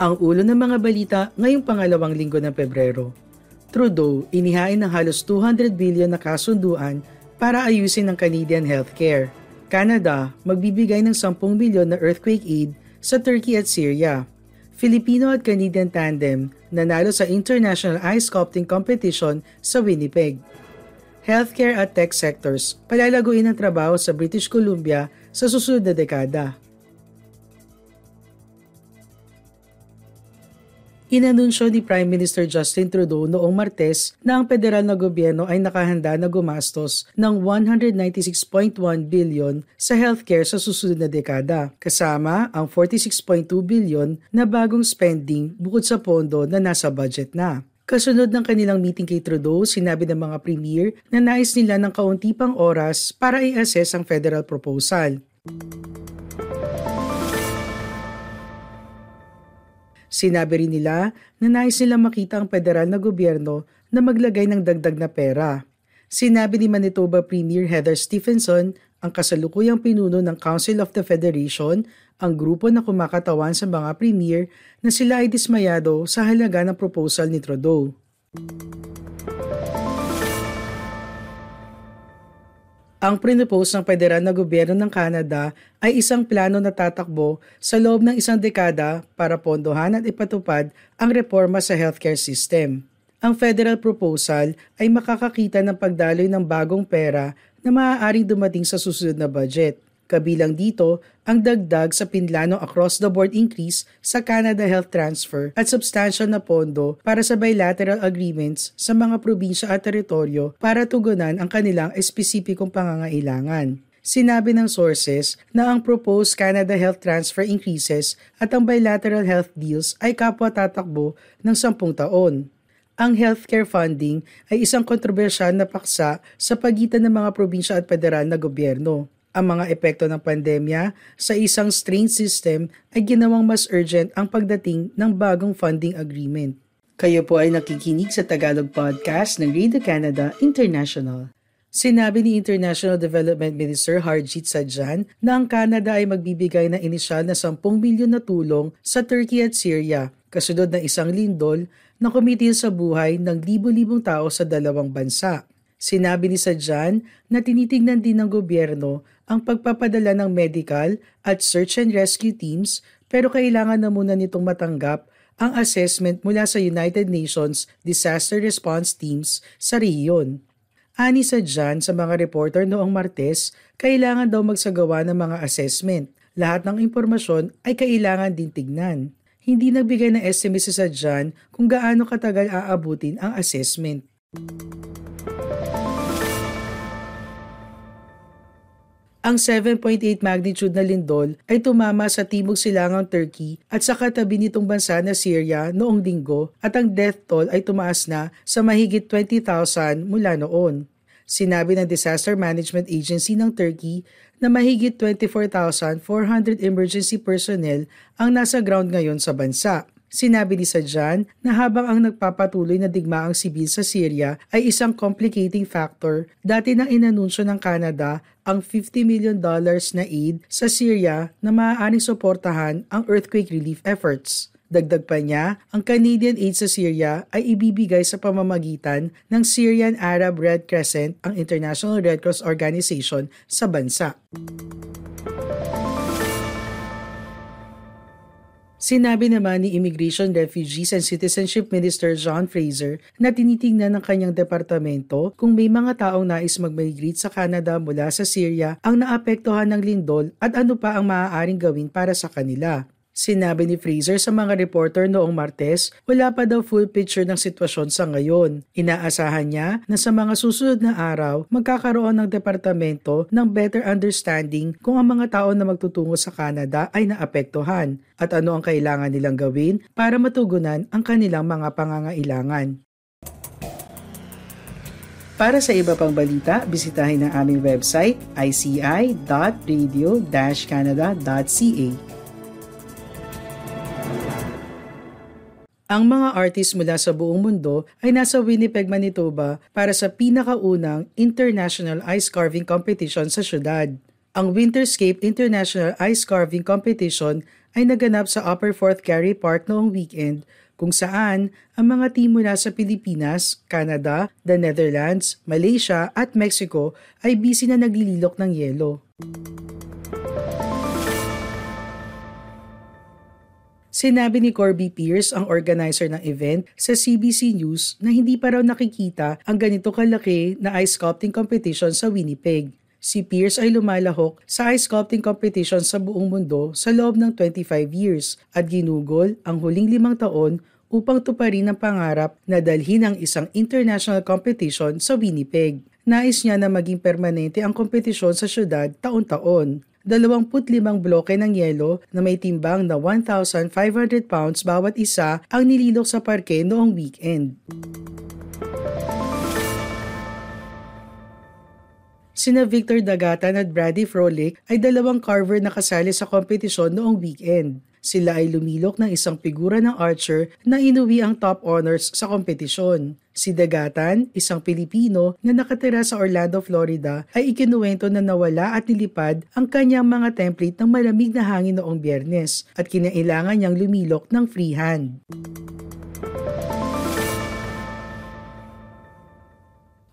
Ang ulo ng mga balita ngayong pangalawang linggo ng Pebrero. Trudeau inihain ng halos 200 billion na kasunduan para ayusin ang Canadian healthcare. Canada magbibigay ng 10 billion na earthquake aid sa Turkey at Syria. Filipino at Canadian tandem nanalo sa International Ice Sculpting Competition sa Winnipeg. Healthcare at tech sectors palalaguin ang trabaho sa British Columbia sa susunod na dekada. Inanunsyo ni Prime Minister Justin Trudeau noong Martes na ang federal na gobyerno ay nakahanda na gumastos ng 196.1 billion sa healthcare sa susunod na dekada, kasama ang 46.2 billion na bagong spending bukod sa pondo na nasa budget na. Kasunod ng kanilang meeting kay Trudeau, sinabi ng mga premier na nais nila ng kaunti pang oras para i-assess ang federal proposal. Sinabi rin nila na nais nilang makita ang federal na gobyerno na maglagay ng dagdag na pera. Sinabi ni Manitoba Premier Heather Stephenson, ang kasalukuyang pinuno ng Council of the Federation, ang grupo na kumakatawan sa mga premier na sila ay dismayado sa halaga ng proposal ni Trudeau. Ang prinopose ng federal na gobyerno ng Canada ay isang plano na tatakbo sa loob ng isang dekada para pondohan at ipatupad ang reforma sa healthcare system. Ang federal proposal ay makakakita ng pagdaloy ng bagong pera na maaaring dumating sa susunod na budget. Kabilang dito ang dagdag sa pinlano across-the-board increase sa Canada Health Transfer at substantial na pondo para sa bilateral agreements sa mga probinsya at teritoryo para tugunan ang kanilang espesipikong pangangailangan. Sinabi ng sources na ang proposed Canada Health Transfer increases at ang bilateral health deals ay kapwa tatakbo ng sampung taon ang healthcare funding ay isang kontrobersyal na paksa sa pagitan ng mga probinsya at federal na gobyerno. Ang mga epekto ng pandemya sa isang strained system ay ginawang mas urgent ang pagdating ng bagong funding agreement. Kayo po ay nakikinig sa Tagalog Podcast ng Radio Canada International. Sinabi ni International Development Minister Harjit Sajjan na ang Canada ay magbibigay ng inisyal na 10 milyon na tulong sa Turkey at Syria kasunod ng isang lindol na kumitil sa buhay ng libo-libong tao sa dalawang bansa. Sinabi ni Sadjan na tinitingnan din ng gobyerno ang pagpapadala ng medical at search and rescue teams pero kailangan na muna nitong matanggap ang assessment mula sa United Nations Disaster Response Teams sa rehiyon. Ani sa dyan sa mga reporter noong Martes, kailangan daw magsagawa ng mga assessment. Lahat ng impormasyon ay kailangan din tignan. Hindi nagbigay ng estimate sa Sadjan kung gaano katagal aabutin ang assessment. Ang 7.8 magnitude na lindol ay tumama sa timog silangang Turkey at sa katabi nitong bansa na Syria noong linggo at ang death toll ay tumaas na sa mahigit 20,000 mula noon. Sinabi ng Disaster Management Agency ng Turkey na mahigit 24,400 emergency personnel ang nasa ground ngayon sa bansa. Sinabi ni Sadjan na habang ang nagpapatuloy na digmaang sibil sa Syria ay isang complicating factor, dati nang inanunsyo ng Canada ang 50 million dollars na aid sa Syria na maaaring suportahan ang earthquake relief efforts. Dagdag pa niya, ang Canadian aid sa Syria ay ibibigay sa pamamagitan ng Syrian Arab Red Crescent, ang International Red Cross Organization sa bansa. Sinabi naman ni Immigration, Refugees and Citizenship Minister John Fraser na tinitingnan ng kanyang departamento kung may mga taong nais mag-migrate sa Canada mula sa Syria ang naapektuhan ng lindol at ano pa ang maaaring gawin para sa kanila. Sinabi ni Fraser sa mga reporter noong Martes, wala pa daw full picture ng sitwasyon sa ngayon. Inaasahan niya na sa mga susunod na araw, magkakaroon ng departamento ng better understanding kung ang mga tao na magtutungo sa Canada ay naapektuhan at ano ang kailangan nilang gawin para matugunan ang kanilang mga pangangailangan. Para sa iba pang balita, bisitahin ang aming website ici.radio-canada.ca. Ang mga artist mula sa buong mundo ay nasa Winnipeg, Manitoba para sa pinakaunang International Ice Carving Competition sa syudad. Ang Winterscape International Ice Carving Competition ay naganap sa Upper Fourth Carry Park noong weekend kung saan ang mga team mula sa Pilipinas, Canada, the Netherlands, Malaysia at Mexico ay busy na naglililok ng yelo. Sinabi ni Corby Pierce, ang organizer ng event, sa CBC News na hindi pa raw nakikita ang ganito kalaki na ice sculpting competition sa Winnipeg. Si Pierce ay lumalahok sa ice sculpting competition sa buong mundo sa loob ng 25 years at ginugol ang huling limang taon upang tuparin ang pangarap na dalhin ang isang international competition sa Winnipeg. Nais niya na maging permanente ang kompetisyon sa syudad taon-taon. 25 bloke ng yelo na may timbang na 1,500 pounds bawat isa ang nililok sa parke noong weekend. Sina Victor Dagatan at Brady Frolic ay dalawang carver na kasali sa kompetisyon noong weekend. Sila ay lumilok ng isang figura ng archer na inuwi ang top honors sa kompetisyon. Si Dagatan, isang Pilipino na nakatira sa Orlando, Florida, ay ikinuwento na nawala at nilipad ang kanyang mga template ng malamig na hangin noong biyernes at kinailangan niyang lumilok ng freehand.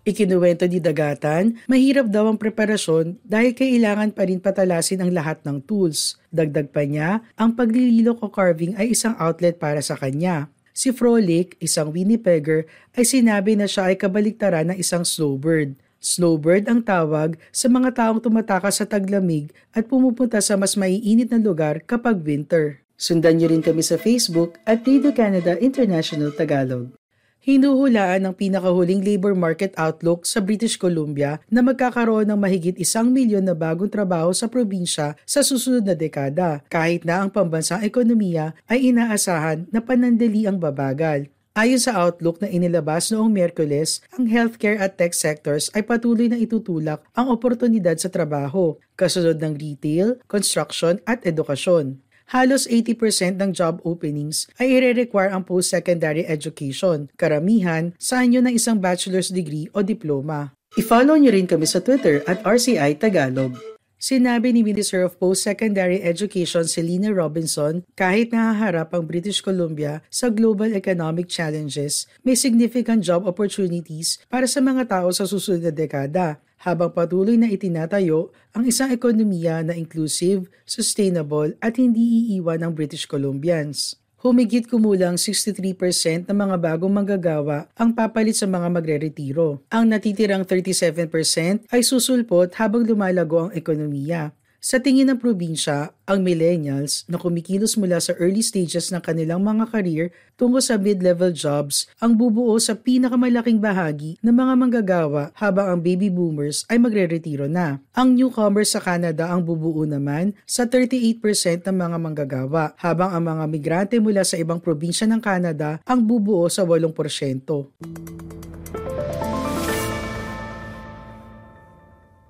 Ikinuwento ni Dagatan, mahirap daw ang preparasyon dahil kailangan pa rin patalasin ang lahat ng tools. Dagdag pa niya, ang paglililok o carving ay isang outlet para sa kanya. Si Frolic, isang Winnipegger, ay sinabi na siya ay kabaliktaran ng isang snowbird. Snowbird ang tawag sa mga taong tumatakas sa taglamig at pumupunta sa mas maiinit na lugar kapag winter. Sundan niyo rin kami sa Facebook at Radio Canada International Tagalog. Hinuhulaan ng pinakahuling labor market outlook sa British Columbia na magkakaroon ng mahigit isang milyon na bagong trabaho sa probinsya sa susunod na dekada, kahit na ang pambansang ekonomiya ay inaasahan na panandali ang babagal. Ayon sa outlook na inilabas noong Miyerkules, ang healthcare at tech sectors ay patuloy na itutulak ang oportunidad sa trabaho, kasunod ng retail, construction at edukasyon halos 80% ng job openings ay ire-require ang post-secondary education, karamihan sa anyo ng isang bachelor's degree o diploma. I-follow niyo rin kami sa Twitter at RCI Tagalog. Sinabi ni Minister of Post-Secondary Education Selina Robinson, kahit nahaharap ang British Columbia sa global economic challenges, may significant job opportunities para sa mga tao sa susunod na dekada habang patuloy na itinatayo ang isang ekonomiya na inclusive, sustainable at hindi iiwan ng British Columbians. Humigit kumulang 63% ng mga bagong manggagawa ang papalit sa mga magre-retiro. Ang natitirang 37% ay susulpot habang lumalago ang ekonomiya. Sa tingin ng probinsya, ang millennials na kumikilos mula sa early stages ng kanilang mga career tungo sa mid-level jobs ang bubuo sa pinakamalaking bahagi ng mga manggagawa habang ang baby boomers ay magre-retiro na. Ang newcomers sa Canada ang bubuo naman sa 38% ng mga manggagawa habang ang mga migrante mula sa ibang probinsya ng Canada ang bubuo sa 8%.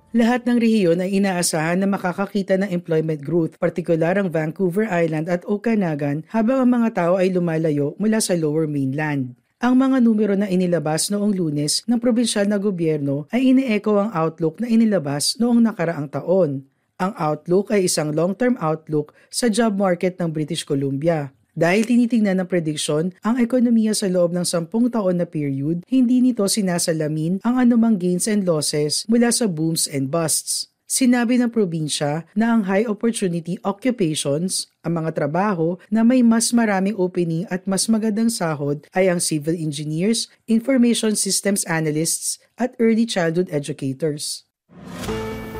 Lahat ng rehiyon ay inaasahan na makakakita ng employment growth, partikular ang Vancouver Island at Okanagan habang ang mga tao ay lumalayo mula sa lower mainland. Ang mga numero na inilabas noong lunes ng probinsyal na gobyerno ay ine-echo ang outlook na inilabas noong nakaraang taon. Ang outlook ay isang long-term outlook sa job market ng British Columbia. Dahil tinitingnan ng prediksyon ang ekonomiya sa loob ng sampung taon na period, hindi nito sinasalamin ang anumang gains and losses mula sa booms and busts. Sinabi ng probinsya na ang high opportunity occupations, ang mga trabaho na may mas maraming opening at mas magandang sahod ay ang civil engineers, information systems analysts at early childhood educators.